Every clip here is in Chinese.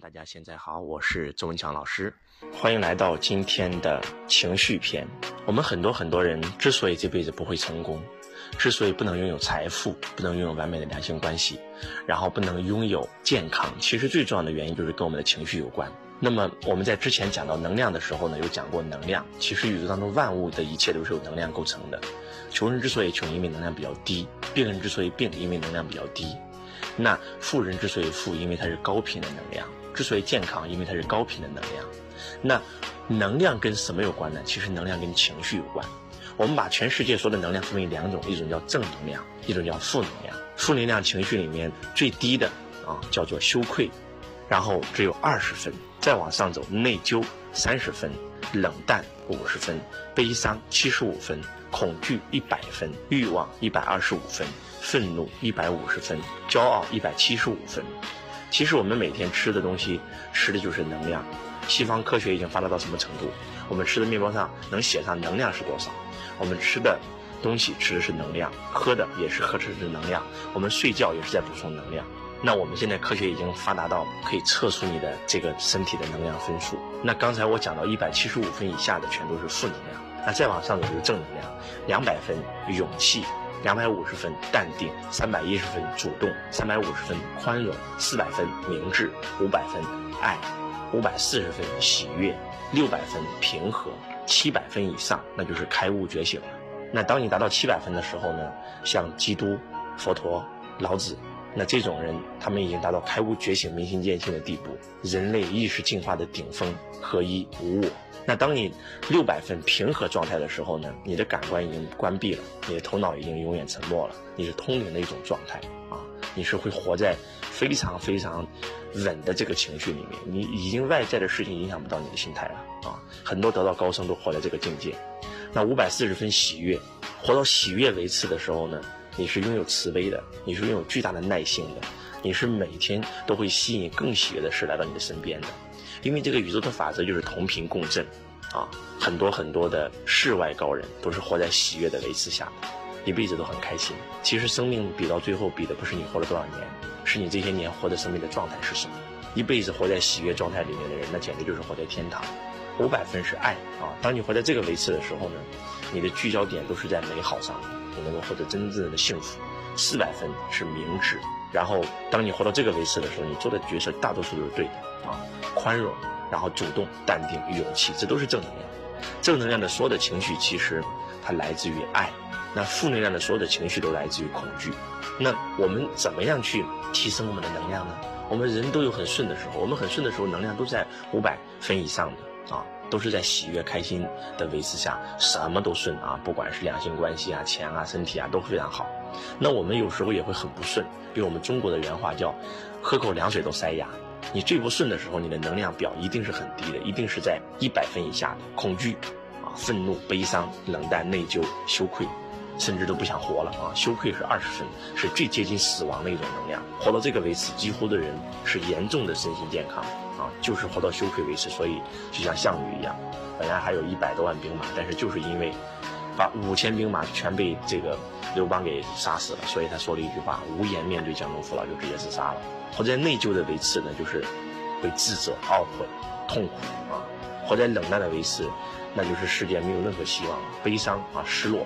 大家现在好，我是周文强老师，欢迎来到今天的情绪篇。我们很多很多人之所以这辈子不会成功，之所以不能拥有财富，不能拥有完美的两性关系，然后不能拥有健康，其实最重要的原因就是跟我们的情绪有关。那么我们在之前讲到能量的时候呢，有讲过能量。其实宇宙当中万物的一切都是由能量构成的。穷人之所以穷，因为能量比较低；病人之所以病，因为能量比较低。那富人之所以富，因为它是高频的能量。之所以健康，因为它是高频的能量。那能量跟什么有关呢？其实能量跟情绪有关。我们把全世界所有的能量分为两种，一种叫正能量，一种叫负能量。负能量情绪里面最低的啊叫做羞愧，然后只有二十分，再往上走内疚三十分，冷淡五十分，悲伤七十五分，恐惧一百分，欲望一百二十五分，愤怒一百五十分，骄傲一百七十五分。其实我们每天吃的东西，吃的就是能量。西方科学已经发达到什么程度？我们吃的面包上能写上能量是多少？我们吃的东西吃的是能量，喝的也是喝的能量。我们睡觉也是在补充能量。那我们现在科学已经发达到可以测出你的这个身体的能量分数。那刚才我讲到一百七十五分以下的全都是负能量，那再往上走就是正能量，两百分勇气。两百五十分淡定，三百一十分主动，三百五十分宽容，四百分明智，五百分爱，五百四十分喜悦，六百分平和，七百分以上那就是开悟觉醒了。那当你达到七百分的时候呢，像基督、佛陀、老子，那这种人他们已经达到开悟觉醒、明心见性的地步，人类意识进化的顶峰，合一无我。那当你六百分平和状态的时候呢，你的感官已经关闭了，你的头脑已经永远沉默了，你是通灵的一种状态啊，你是会活在非常非常稳的这个情绪里面，你已经外在的事情影响不到你的心态了啊，很多得道高僧都活在这个境界。那五百四十分喜悦，活到喜悦为次的时候呢，你是拥有慈悲的，你是拥有巨大的耐性的，你是每天都会吸引更喜悦的事来到你的身边的。因为这个宇宙的法则就是同频共振，啊，很多很多的世外高人都是活在喜悦的维持下，一辈子都很开心。其实生命比到最后比的不是你活了多少年，是你这些年活的生命的状态是什么。一辈子活在喜悦状态里面的人，那简直就是活在天堂。五百分是爱啊，当你活在这个维持的时候呢，你的聚焦点都是在美好上面，能够获得真正的幸福。四百分是明智，然后当你活到这个维持的时候，你做的决策大多数都是对的啊。宽容，然后主动、淡定、勇气，这都是正能量。正能量的所有的情绪，其实它来自于爱；那负能量的所有的情绪都来自于恐惧。那我们怎么样去提升我们的能量呢？我们人都有很顺的时候，我们很顺的时候，能量都在五百分以上的啊，都是在喜悦、开心的维持下，什么都顺啊，不管是两性关系啊、钱啊、身体啊，都非常好。那我们有时候也会很不顺，比如我们中国的原话叫“喝口凉水都塞牙”。你最不顺的时候，你的能量表一定是很低的，一定是在一百分以下的。恐惧，啊，愤怒、悲伤、冷淡、内疚、羞愧，甚至都不想活了啊！羞愧是二十分，是最接近死亡的一种能量。活到这个维持，几乎的人是严重的身心健康啊，就是活到羞愧为止。所以就像项羽一样，本来还有一百多万兵马，但是就是因为把五千兵马全被这个刘邦给杀死了，所以他说了一句话：无颜面对江东父老，就直接自杀了。活在内疚的维持呢，就是会自责、懊悔、痛苦啊；活在冷淡的维持，那就是世界没有任何希望，悲伤啊、失落、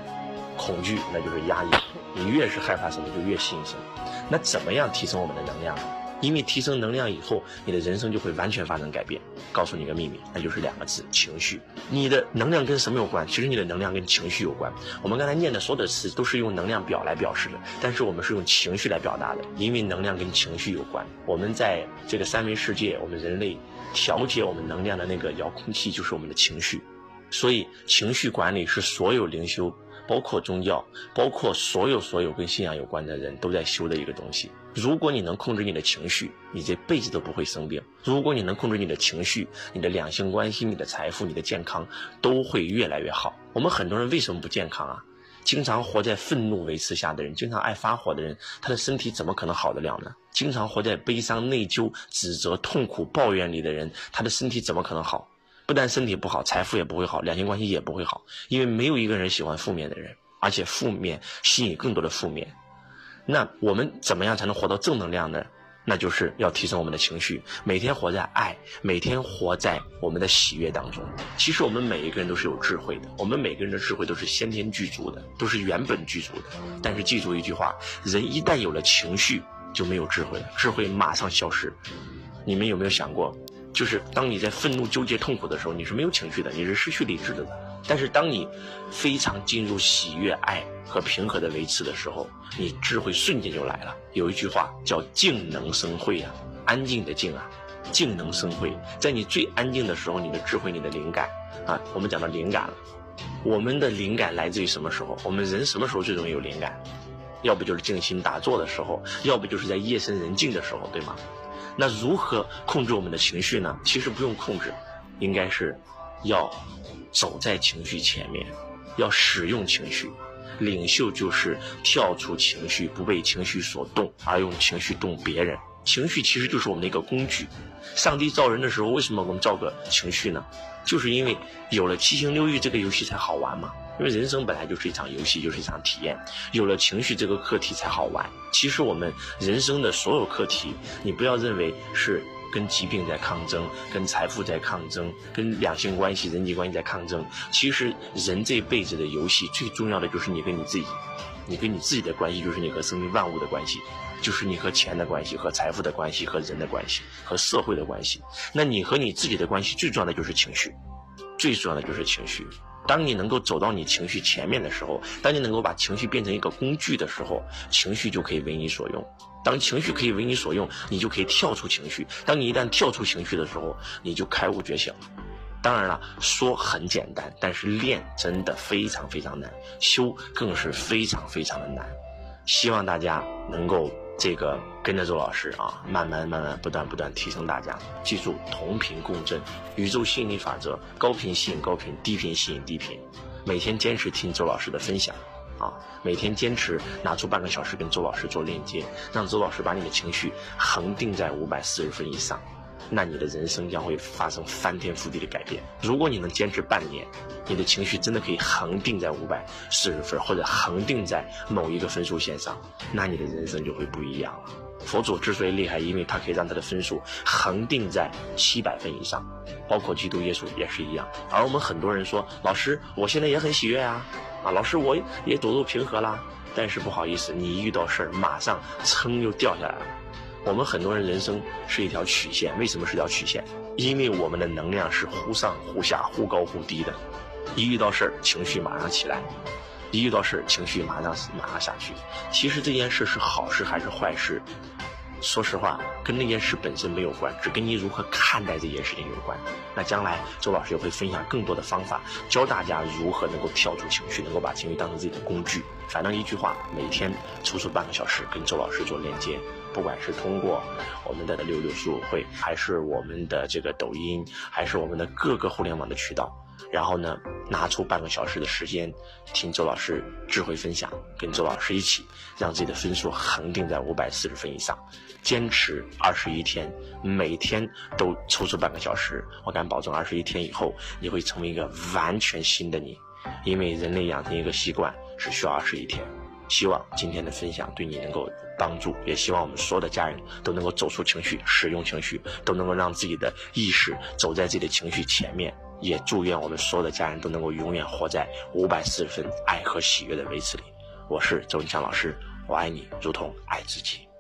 恐惧，那就是压抑。你越是害怕什么，就越信什么。那怎么样提升我们的能量呢？因为提升能量以后，你的人生就会完全发生改变。告诉你个秘密，那就是两个字：情绪。你的能量跟什么有关？其实你的能量跟情绪有关。我们刚才念的所有的词都是用能量表来表示的，但是我们是用情绪来表达的，因为能量跟情绪有关。我们在这个三维世界，我们人类调节我们能量的那个遥控器就是我们的情绪，所以情绪管理是所有灵修。包括宗教，包括所有所有跟信仰有关的人都在修的一个东西。如果你能控制你的情绪，你这辈子都不会生病；如果你能控制你的情绪，你的两性关系、你的财富、你的健康都会越来越好。我们很多人为什么不健康啊？经常活在愤怒维持下的人，经常爱发火的人，他的身体怎么可能好得了呢？经常活在悲伤、内疚、指责、痛苦、抱怨里的人，他的身体怎么可能好？不但身体不好，财富也不会好，两性关系也不会好，因为没有一个人喜欢负面的人，而且负面吸引更多的负面。那我们怎么样才能活到正能量呢？那就是要提升我们的情绪，每天活在爱，每天活在我们的喜悦当中。其实我们每一个人都是有智慧的，我们每个人的智慧都是先天具足的，都是原本具足的。但是记住一句话：人一旦有了情绪，就没有智慧了，智慧马上消失。你们有没有想过，就是当你在愤怒、纠结、痛苦的时候，你是没有情绪的，你是失去理智的。但是当你非常进入喜悦、爱和平和的维持的时候，你智慧瞬间就来了。有一句话叫“静能生慧”啊，安静的静啊，静能生慧。在你最安静的时候，你的智慧、你的灵感啊，我们讲到灵感了。我们的灵感来自于什么时候？我们人什么时候最容易有灵感？要不就是静心打坐的时候，要不就是在夜深人静的时候，对吗？那如何控制我们的情绪呢？其实不用控制，应该是要。走在情绪前面，要使用情绪。领袖就是跳出情绪，不被情绪所动，而用情绪动别人。情绪其实就是我们的一个工具。上帝造人的时候，为什么我们造个情绪呢？就是因为有了七情六欲，这个游戏才好玩嘛。因为人生本来就是一场游戏，就是一场体验。有了情绪这个课题才好玩。其实我们人生的所有课题，你不要认为是。跟疾病在抗争，跟财富在抗争，跟两性关系、人际关系在抗争。其实人这辈子的游戏最重要的就是你跟你自己，你跟你自己的关系就是你和生命万物的关系，就是你和钱的关系、和财富的关系、和人的关系、和社会的关系。那你和你自己的关系最重要的就是情绪，最重要的就是情绪。当你能够走到你情绪前面的时候，当你能够把情绪变成一个工具的时候，情绪就可以为你所用。当情绪可以为你所用，你就可以跳出情绪。当你一旦跳出情绪的时候，你就开悟觉醒了。当然了，说很简单，但是练真的非常非常难，修更是非常非常的难。希望大家能够这个跟着周老师啊，慢慢慢慢不断不断提升大家。记住，同频共振，宇宙吸引力法则，高频吸引高频，低频吸引低频。每天坚持听周老师的分享。啊，每天坚持拿出半个小时跟周老师做链接，让周老师把你的情绪恒定在五百四十分以上，那你的人生将会发生翻天覆地的改变。如果你能坚持半年，你的情绪真的可以恒定在五百四十分，或者恒定在某一个分数线上，那你的人生就会不一样了。佛祖之所以厉害，因为他可以让他的分数恒定在七百分以上，包括基督耶稣也是一样。而我们很多人说，老师，我现在也很喜悦啊。啊，老师，我也走入平和啦，但是不好意思，你一遇到事儿，马上噌又掉下来了。我们很多人人生是一条曲线，为什么是条曲线？因为我们的能量是忽上忽下、忽高忽低的，一遇到事儿，情绪马上起来，一遇到事儿，情绪马上马上下去。其实这件事是好事还是坏事？说实话，跟那件事本身没有关，只跟你如何看待这件事情有关。那将来周老师也会分享更多的方法，教大家如何能够跳出情绪，能够把情绪当成自己的工具。反正一句话，每天抽出半个小时跟周老师做链接，不管是通过我们的六六书友会，还是我们的这个抖音，还是我们的各个互联网的渠道。然后呢，拿出半个小时的时间，听周老师智慧分享，跟周老师一起，让自己的分数恒定在五百四十分以上，坚持二十一天，每天都抽出半个小时，我敢保证，二十一天以后，你会成为一个完全新的你，因为人类养成一个习惯只需要二十一天。希望今天的分享对你能够帮助，也希望我们所有的家人都能够走出情绪，使用情绪，都能够让自己的意识走在自己的情绪前面。也祝愿我们所有的家人都能够永远活在五百四十分爱和喜悦的维持里。我是周文强老师，我爱你如同爱自己。